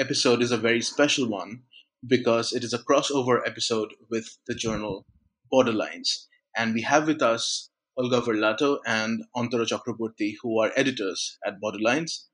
episode is a very special one because it is a crossover episode with the journal Borderlines. And we have with us Olga Verlato and Antara Chakraborty, who are editors at Borderlines.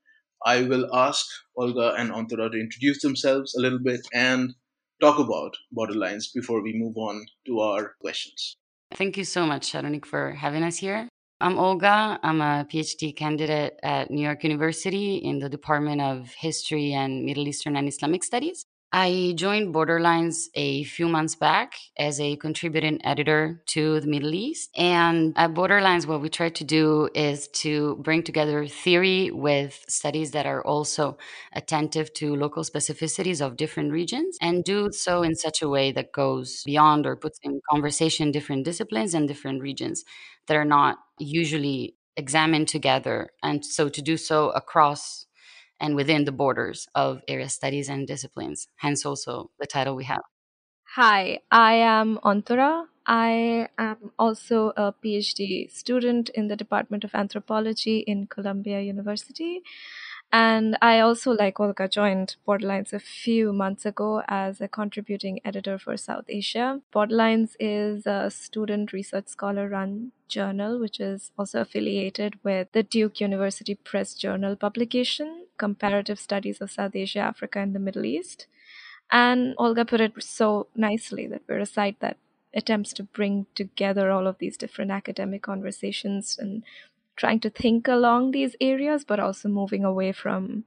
I will ask Olga and Antara to introduce themselves a little bit and talk about Borderlines before we move on to our questions. Thank you so much, Saronik, for having us here. I'm Olga. I'm a PhD candidate at New York University in the Department of History and Middle Eastern and Islamic Studies. I joined Borderlines a few months back as a contributing editor to the Middle East. And at Borderlines, what we try to do is to bring together theory with studies that are also attentive to local specificities of different regions and do so in such a way that goes beyond or puts in conversation different disciplines and different regions that are not usually examined together. And so to do so across and within the borders of area studies and disciplines, hence also the title we have. Hi, I am Antara. I am also a PhD student in the Department of Anthropology in Columbia University. And I also, like Olga, joined Borderlines a few months ago as a contributing editor for South Asia. Borderlines is a student research scholar run journal, which is also affiliated with the Duke University Press Journal publication, Comparative Studies of South Asia, Africa, and the Middle East. And Olga put it so nicely that we're a site that attempts to bring together all of these different academic conversations and trying to think along these areas, but also moving away from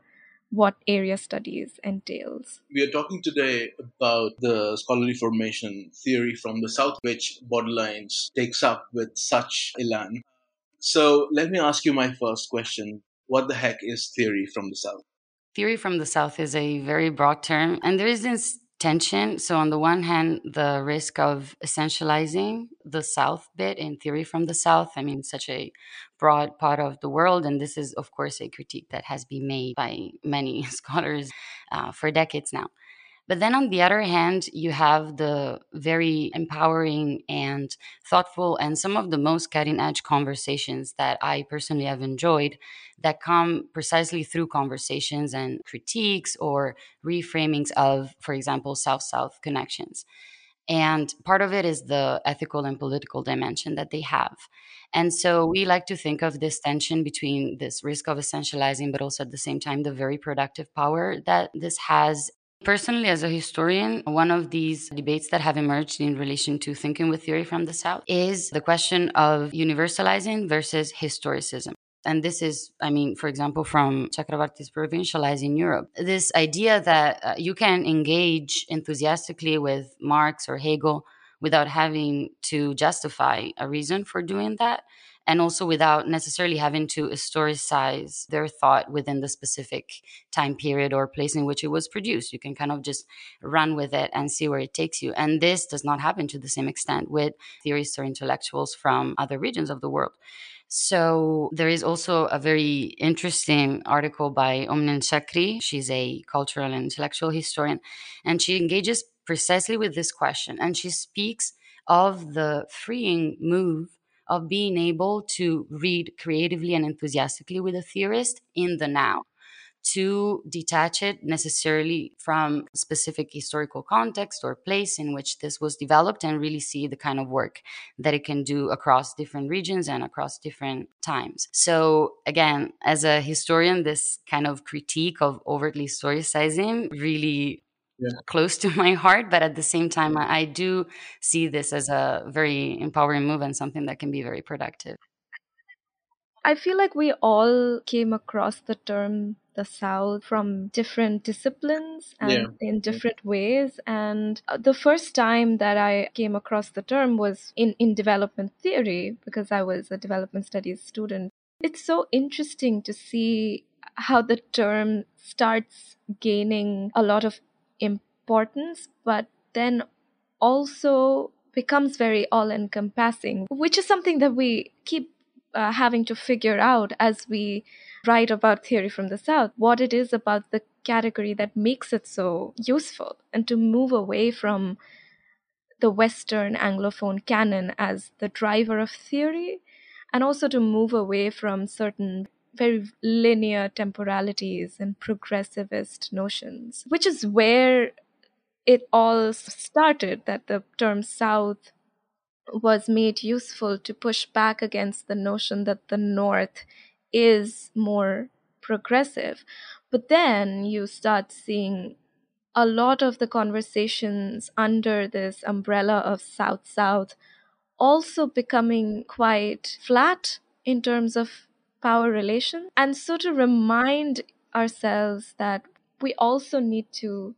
what area studies entails. We are talking today about the scholarly formation theory from the South, which Borderlines takes up with such elan. So let me ask you my first question. What the heck is theory from the South? Theory from the South is a very broad term, and there is this tension. So, on the one hand, the risk of essentializing the South bit in theory from the South. I mean, such a broad part of the world. And this is, of course, a critique that has been made by many scholars uh, for decades now. But then on the other hand, you have the very empowering and thoughtful and some of the most cutting edge conversations that I personally have enjoyed that come precisely through conversations and critiques or reframings of, for example, South South connections. And part of it is the ethical and political dimension that they have. And so we like to think of this tension between this risk of essentializing, but also at the same time, the very productive power that this has Personally, as a historian, one of these debates that have emerged in relation to thinking with theory from the South is the question of universalizing versus historicism. And this is, I mean, for example, from Chakrabarty's provincializing Europe. This idea that uh, you can engage enthusiastically with Marx or Hegel without having to justify a reason for doing that and also without necessarily having to historicize their thought within the specific time period or place in which it was produced. You can kind of just run with it and see where it takes you. And this does not happen to the same extent with theorists or intellectuals from other regions of the world. So there is also a very interesting article by Omnia El Shakry. She's a cultural and intellectual historian, and she engages precisely with this question. And she speaks of the freeing move of being able to read creatively and enthusiastically with a theorist in the now to detach it necessarily from specific historical context or place in which this was developed and really see the kind of work that it can do across different regions and across different times. So again, as a historian, this kind of critique of overtly historicizing really yeah. close to my heart but at the same time I, I, do see this as a very empowering move and something that can be very productive i feel like we all came across the term the south from different disciplines and yeah. in different ways and uh, the first time that i came across the term was in in development theory because i was a development studies student it's so interesting to see how the term starts gaining a lot of importance, but then also becomes very all encompassing, which is something that we keep uh, having to figure out as we write about theory from the South, what it is about the category that makes it so useful, and to move away from the Western Anglophone canon as the driver of theory, and also to move away from certain very linear temporalities and progressivist notions, which is where it all started that the term South was made useful to push back against the notion that the North is more progressive. But then you start seeing a lot of the conversations under this umbrella of South South also becoming quite flat in terms of power relation. And so to remind ourselves that we also need to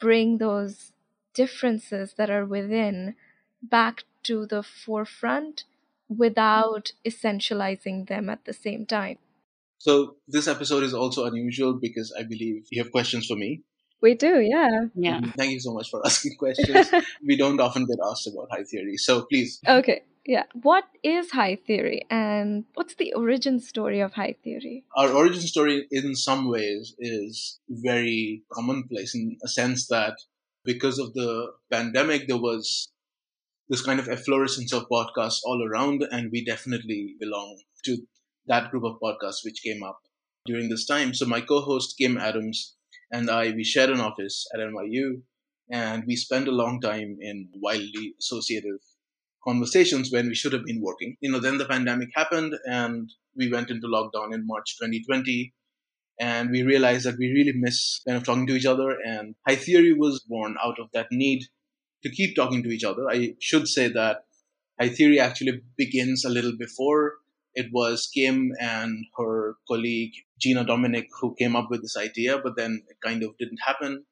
bring those differences that are within back to the forefront without essentializing them at the same time. So, this episode is also unusual because I believe you have questions for me. We do, yeah. Yeah. Thank you so much for asking questions. we don't often get asked about high theory. So, please. Okay, yeah. What is high theory and what's the origin story of high theory? Our origin story, in some ways, is very commonplace in a sense that because of the pandemic, there was this kind of efflorescence of podcasts all around, and we definitely belong to that group of podcasts which came up during this time. So my co-host Kim Adams and I, we shared an office at NYU, and we spent a long time in wildly associative conversations when we should have been working. You know, then the pandemic happened, and we went into lockdown in March 2020. And we realized that we really miss kind of talking to each other. And High Theory was born out of that need to keep talking to each other. I should say that High Theory actually begins a little before. It was Kim and her colleague Gina Dominic who came up with this idea, but then it kind of didn't happen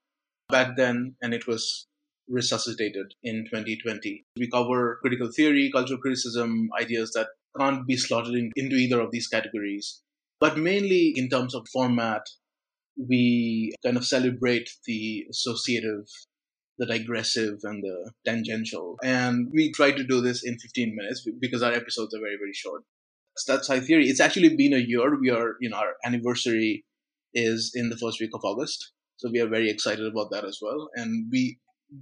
back then, and it was resuscitated in 2020. We cover critical theory, cultural criticism, ideas that can't be slotted in, into either of these categories. But mainly in terms of format, we kind of celebrate the associative the digressive and the tangential. And we try to do this in 15 minutes because our episodes are very, very short. That's high theory. It's actually been a year. We are, you know, our anniversary is in the first week of August. So we are very excited about that as well. And we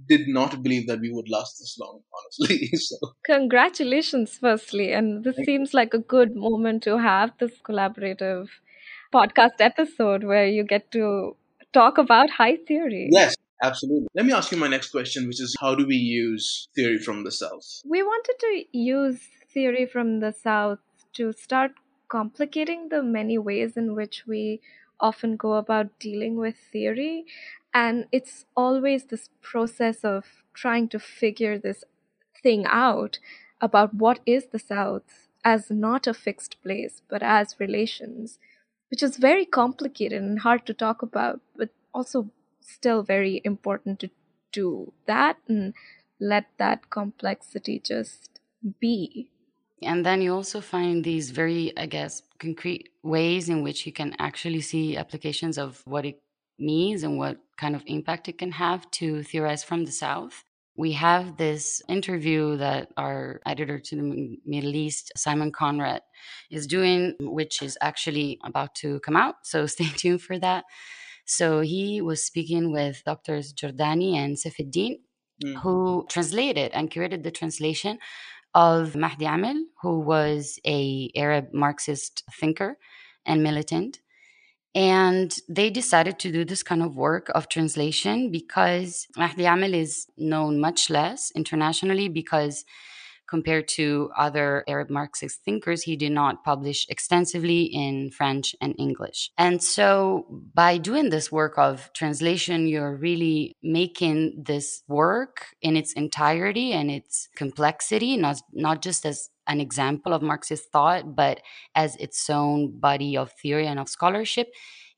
did not believe that we would last this long, honestly. so Congratulations, firstly. And this seems like a good moment to have this collaborative podcast episode where you get to talk about high theory. yes, absolutely. Let me ask you my next question, which is how do we use theory from the South? We wanted to use theory from the South to start complicating the many ways in which we often go about dealing with theory. And it's always this process of trying to figure this thing out about what is the South as not a fixed place, but as relations, which is very complicated and hard to talk about, but also still very important to do that and let that complexity just be. And then you also find these very, I guess, concrete ways in which you can actually see applications of what it means and what kind of impact it can have to theorize from the South. We have this interview that our editor to the Middle East, Simon Conrad, is doing, which is actually about to come out. So stay tuned for that. So he was speaking with doctors Giordani and Safieddine, Mm. who translated and curated the translation of Mahdi Amel, who was a Arab Marxist thinker and militant. And they decided to do this kind of work of translation because Mahdi Amel is known much less internationally because compared to other Arab Marxist thinkers, he did not publish extensively in French and English. And so, by doing this work of translation, you're really making this work in its entirety and its complexity, not, not just as an example of Marxist thought, but as its own body of theory and of scholarship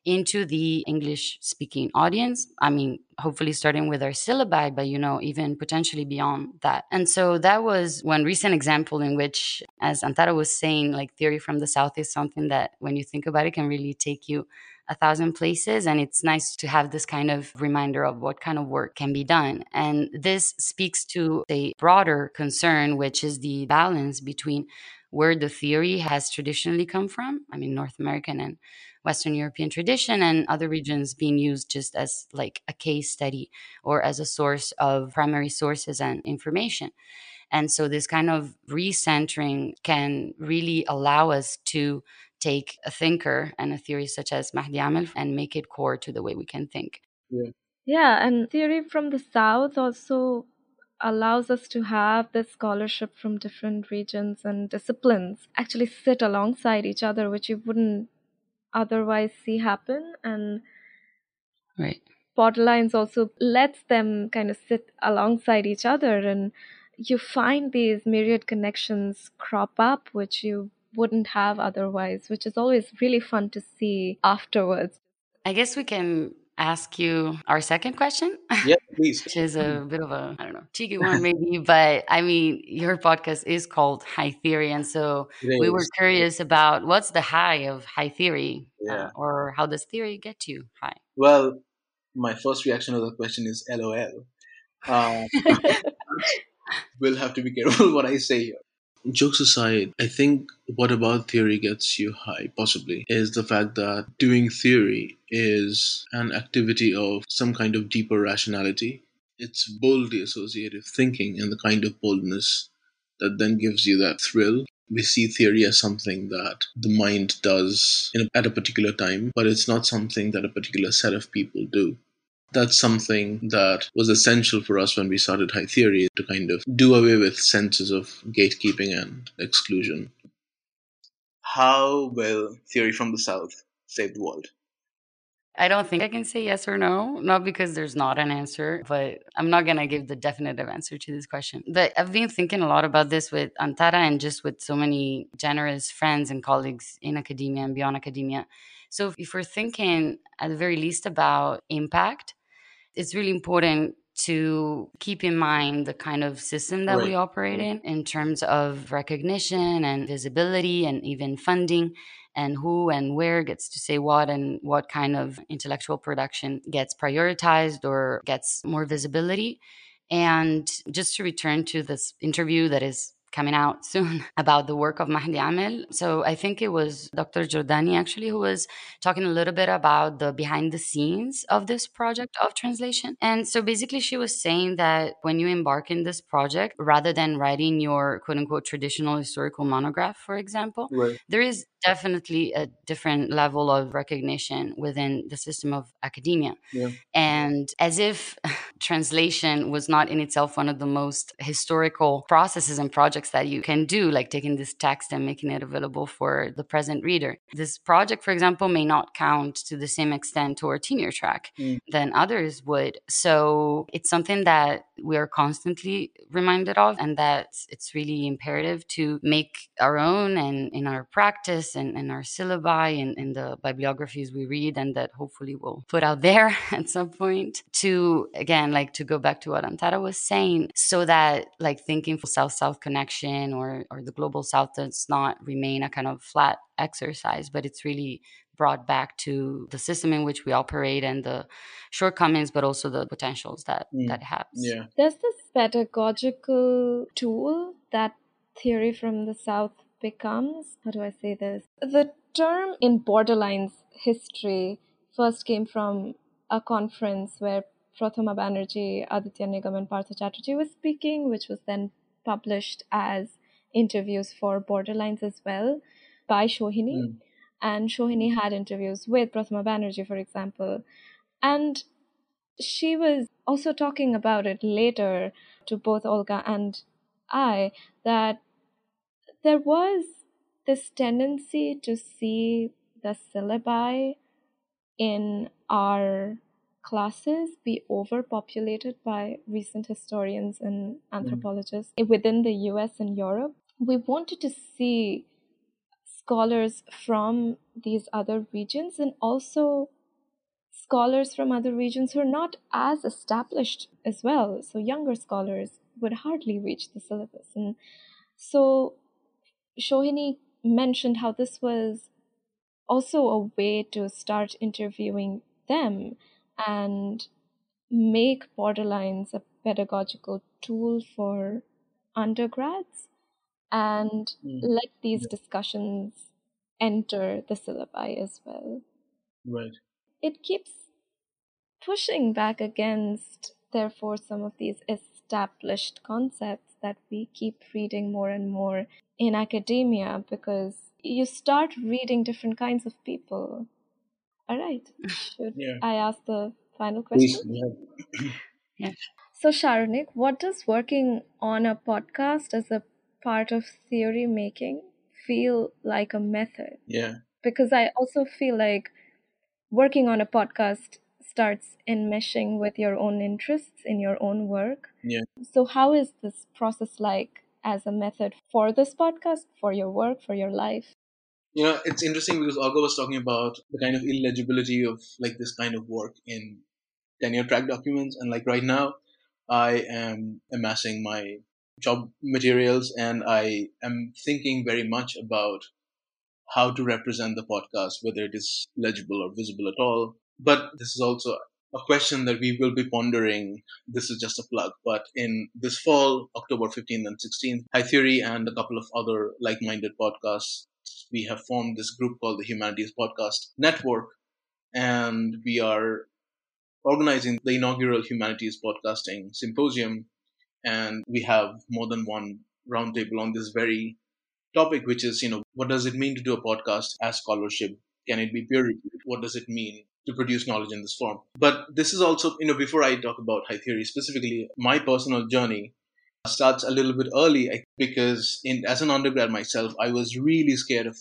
into the English speaking audience. I mean, hopefully starting with our syllabi, but you know, even potentially beyond that. And so that was one recent example in which, as Antara was saying, like theory from the South is something that when you think about it can really take you a thousand places. And it's nice to have this kind of reminder of what kind of work can be done. And this speaks to a broader concern, which is the balance between where the theory has traditionally come from. I mean, North American and Western European tradition and other regions being used just as like a case study or as a source of primary sources and information. And so this kind of recentering can really allow us to take a thinker and a theory such as Mahdi Amel and make it core to the way we can think. Yeah. Yeah, and theory from the South also allows us to have this scholarship from different regions and disciplines actually sit alongside each other, which you wouldn't otherwise see happen. And right. Borderlines also lets them kind of sit alongside each other and you find these myriad connections crop up which you wouldn't have otherwise, which is always really fun to see afterwards. I guess we can ask you our second question. Yeah, please. Which is a bit of a, I don't know, cheeky one maybe, but I mean, your podcast is called High Theory. And so we were curious about what's the high of high theory uh, yeah. uh, or how does theory get you high? Well, my first reaction to the question is LOL. Um, we'll have to be careful what I say here jokes aside, I think what about theory gets you high, possibly, is the fact that doing theory is an activity of some kind of deeper rationality. It's boldly associative thinking and the kind of boldness that then gives you that thrill. We see theory as something that the mind does a, at a particular time, but it's not something that a particular set of people do that's something that was essential for us when we started High Theory to kind of do away with senses of gatekeeping and exclusion. How will Theory from the South save the world? I don't think I can say yes or no, not because there's not an answer, but I'm not going to give the definitive answer to this question. But I've been thinking a lot about this with Antara and just with so many generous friends and colleagues in academia and beyond academia. So if we're thinking at the very least about impact, it's really important to keep in mind the kind of system that right. we operate in in terms of recognition and visibility and even funding and who and where gets to say what and what kind of intellectual production gets prioritized or gets more visibility and just to return to this interview that is coming out soon about the work of Mahdi Amel. So I think it was Dr. Giordani actually who was talking a little bit about the behind the scenes of this project of translation. And so basically she was saying that when you embark in this project, rather than writing your quote unquote traditional historical monograph, for example, right. there is definitely a different level of recognition within the system of academia. Yeah. And as if translation was not in itself one of the most historical processes and projects that you can do, like taking this text and making it available for the present reader. This project, for example, may not count to the same extent to our tenure track mm. than others would. So it's something that we are constantly reminded of, and that it's really imperative to make our own and in our practice and, in our syllabi and, in the bibliographies we read and that hopefully we'll put out there at some point to again like to go back to what antara was saying so that like thinking for south-south connection or or the global south does not remain a kind of flat exercise but it's really brought back to the system in which we operate and the shortcomings but also the potentials that mm. that has yeah there's this pedagogical tool that theory from the south becomes how do I say this? The term in Borderlines history first came from a conference where Prathama Banerjee, Aditya Nigam, and Partha Chatterjee was speaking, which was then published as interviews for Borderlines as well by Shohini. Mm. And Shohini had interviews with Prathama Banerjee, for example. And she was also talking about it later to both Olga and I that there was this tendency to see the syllabi in our classes be overpopulated by recent historians and anthropologists mm. within the US and Europe. We wanted to see scholars from these other regions and also scholars from other regions who are not as established as well. So younger scholars would hardly reach the syllabus. And so Shohini mentioned how this was also a way to start interviewing them and make borderlines a pedagogical tool for undergrads and Mm. let these discussions enter the syllabi as well. Right. It keeps pushing back against, therefore, some of these established concepts that we keep reading more and more in academia because you start reading different kinds of people. All right. Should Yeah. I ask the final question? Please. Yeah. So, Saronik, what does working on a podcast as a part of theory making feel like a method? Yeah. Because I also feel like working on a podcast starts enmeshing with your own interests in your own work. Yeah. So, how is this process like as a method for this podcast, for your work, for your life? You know, it's interesting because Olga was talking about the kind of illegibility of like this kind of work in tenure track documents. And like right now, I am amassing my job materials and I am thinking very much about how to represent the podcast, whether it is legible or visible at all. But this is also a question that we will be pondering. This is just a plug, but in this fall, October 15th and 16th, High Theory and a couple of other like minded podcasts, we have formed this group called the Humanities Podcast Network, and we are organizing the inaugural Humanities Podcasting Symposium. And we have more than one roundtable on this very topic, which is, you know, what does it mean to do a podcast as scholarship? Can it be peer reviewed? What does it mean to produce knowledge in this form? But this is also, you know, before I talk about high theory specifically, my personal journey starts a little bit early because in as an undergrad myself, I was really scared of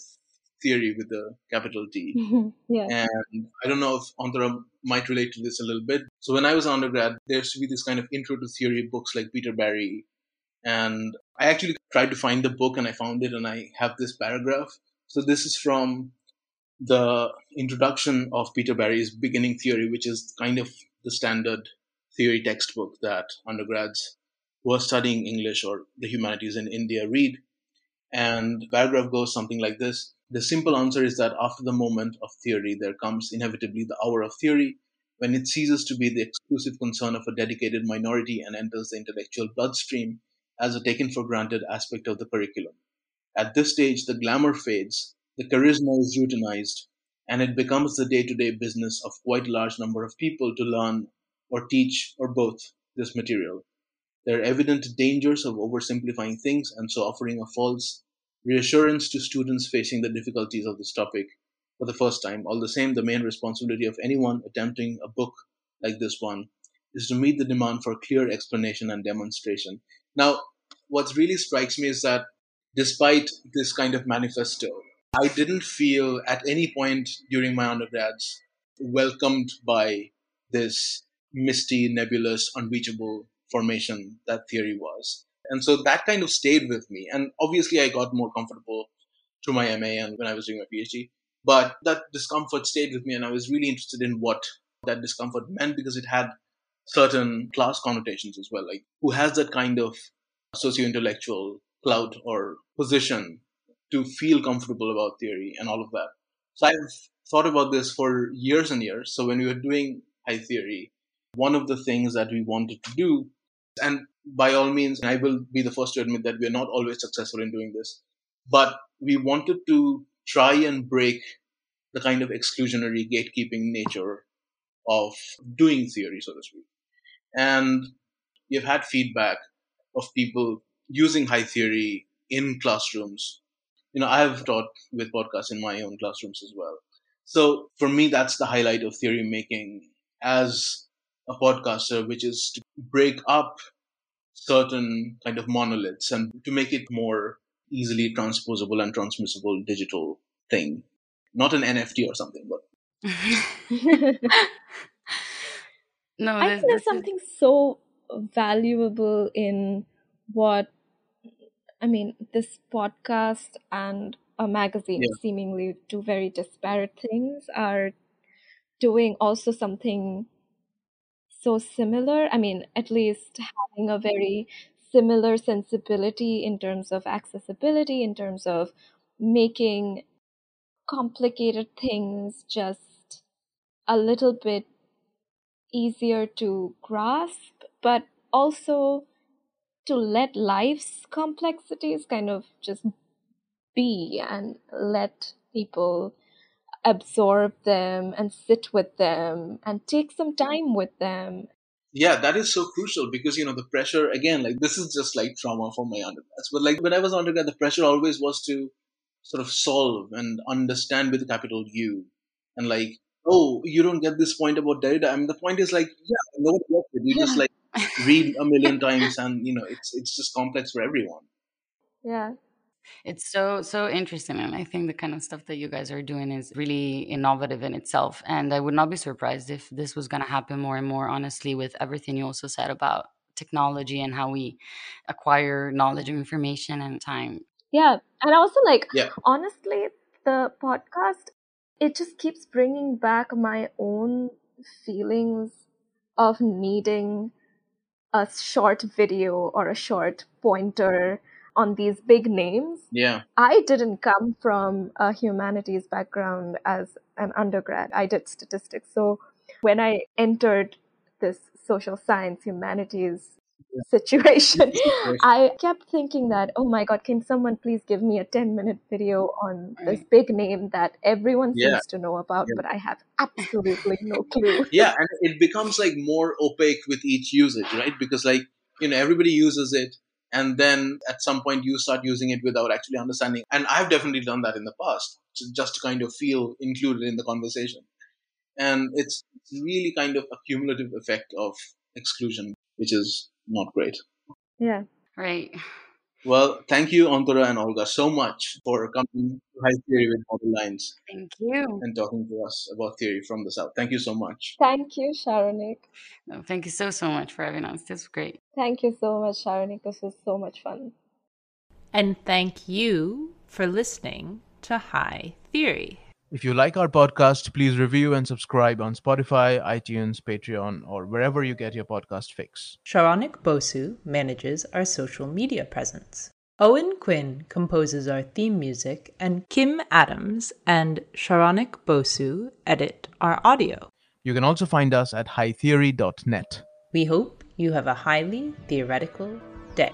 theory with the capital T. yeah. And I don't know if Antara might relate to this a little bit. So when I was an undergrad, there used to be this kind of intro to theory books like Peter Barry. And I actually tried to find the book and I found it and I have this paragraph. So this is from the introduction of Peter Barry's Beginning Theory, which is kind of the standard theory textbook that undergrads who are studying English or the humanities in India read. And paragraph goes something like this. The simple answer is that after the moment of theory, there comes inevitably the hour of theory, when it ceases to be the exclusive concern of a dedicated minority and enters the intellectual bloodstream as a taken for granted aspect of the curriculum. At this stage, the glamour fades, the charisma is routinized, and it becomes the day to day business of quite a large number of people to learn or teach or both this material. There are evident dangers of oversimplifying things and so offering a false reassurance to students facing the difficulties of this topic for the first time. All the same, the main responsibility of anyone attempting a book like this one is to meet the demand for clear explanation and demonstration. Now, what really strikes me is that despite this kind of manifesto, I didn't feel at any point during my undergrads welcomed by this misty, nebulous, unreachable formation that theory was. And so that kind of stayed with me. And obviously, I got more comfortable through my MA and when I was doing my PhD. But that discomfort stayed with me, and I was really interested in what that discomfort meant because it had certain class connotations as well. Like, who has that kind of socio intellectual clout or position to feel comfortable about theory and all of that? So I've thought about this for years and years. So when we were doing high theory, one of the things that we wanted to do, and by all means, I will be the first to admit that we are not always successful in doing this, but we wanted to try and break the kind of exclusionary gatekeeping nature of doing theory, so to speak. And we've had feedback of people using high theory in classrooms. You know, I have taught with podcasts in my own classrooms as well. So for me, that's the highlight of theory making as a podcaster, which is to break up certain kind of monoliths and to make it more easily transposable and transmissible digital thing. Not an NFT or something, but no, I think there's this is something so valuable in what I mean, this podcast and a magazine yeah, seemingly two very disparate things are doing also something so similar. I mean, at least having a very similar sensibility in terms of accessibility, in terms of making complicated things just a little bit easier to grasp, but also to let life's complexities kind of just be and let people absorb them and sit with them and take some time with them. Yeah, that is so crucial because you know the pressure again, like this is just like trauma for my undergrads. But like when I was undergrad, the pressure always was to sort of solve and understand with a capital U. And like, oh, you don't get this point about Derrida. I mean the point is like, yeah, nobody gets it. You just like read a million times and you know it's it's just complex for everyone. Yeah. It's so so interesting, and I think the kind of stuff that you guys are doing is really innovative in itself. And I would not be surprised if this was going to happen more and more. Honestly, with everything you also said about technology and how we acquire knowledge and information and time. Yeah, and also like Yeah. honestly, the podcast it just keeps bringing back my own feelings of needing a short video or a short pointer on these big names. Yeah. I didn't come from a humanities background as an undergrad. I did statistics. So when I entered this social science humanities situation, I kept thinking that, oh my God, can someone please give me a 10 minute video on this big name that everyone Yeah. seems to know about, Yeah. but I have absolutely no clue. yeah and it becomes like more opaque with each usage right because like you know everybody uses it and then at some point you start using it without actually understanding and i've definitely done that in the past just to kind of feel included in the conversation and it's really kind of a cumulative effect of exclusion which is not great Yeah. Right. Well thank you Antara and olga so much for coming to high theory with Borderlines. Thank you. and talking to us about theory from the south thank you so much Thank you, Saronik. No, thank you so so much for having us. This was great. Thank you so much, Saronik. This was so much fun. And thank you for listening to High Theory. If you like our podcast, please review and subscribe on Spotify, iTunes, Patreon, or wherever you get your podcast fix. Saronik Bosu manages our social media presence. Owen Quinn composes our theme music, and Kim Adams and Saronik Bosu edit our audio. You can also find us at hightheory.net. We hope you have a highly theoretical day.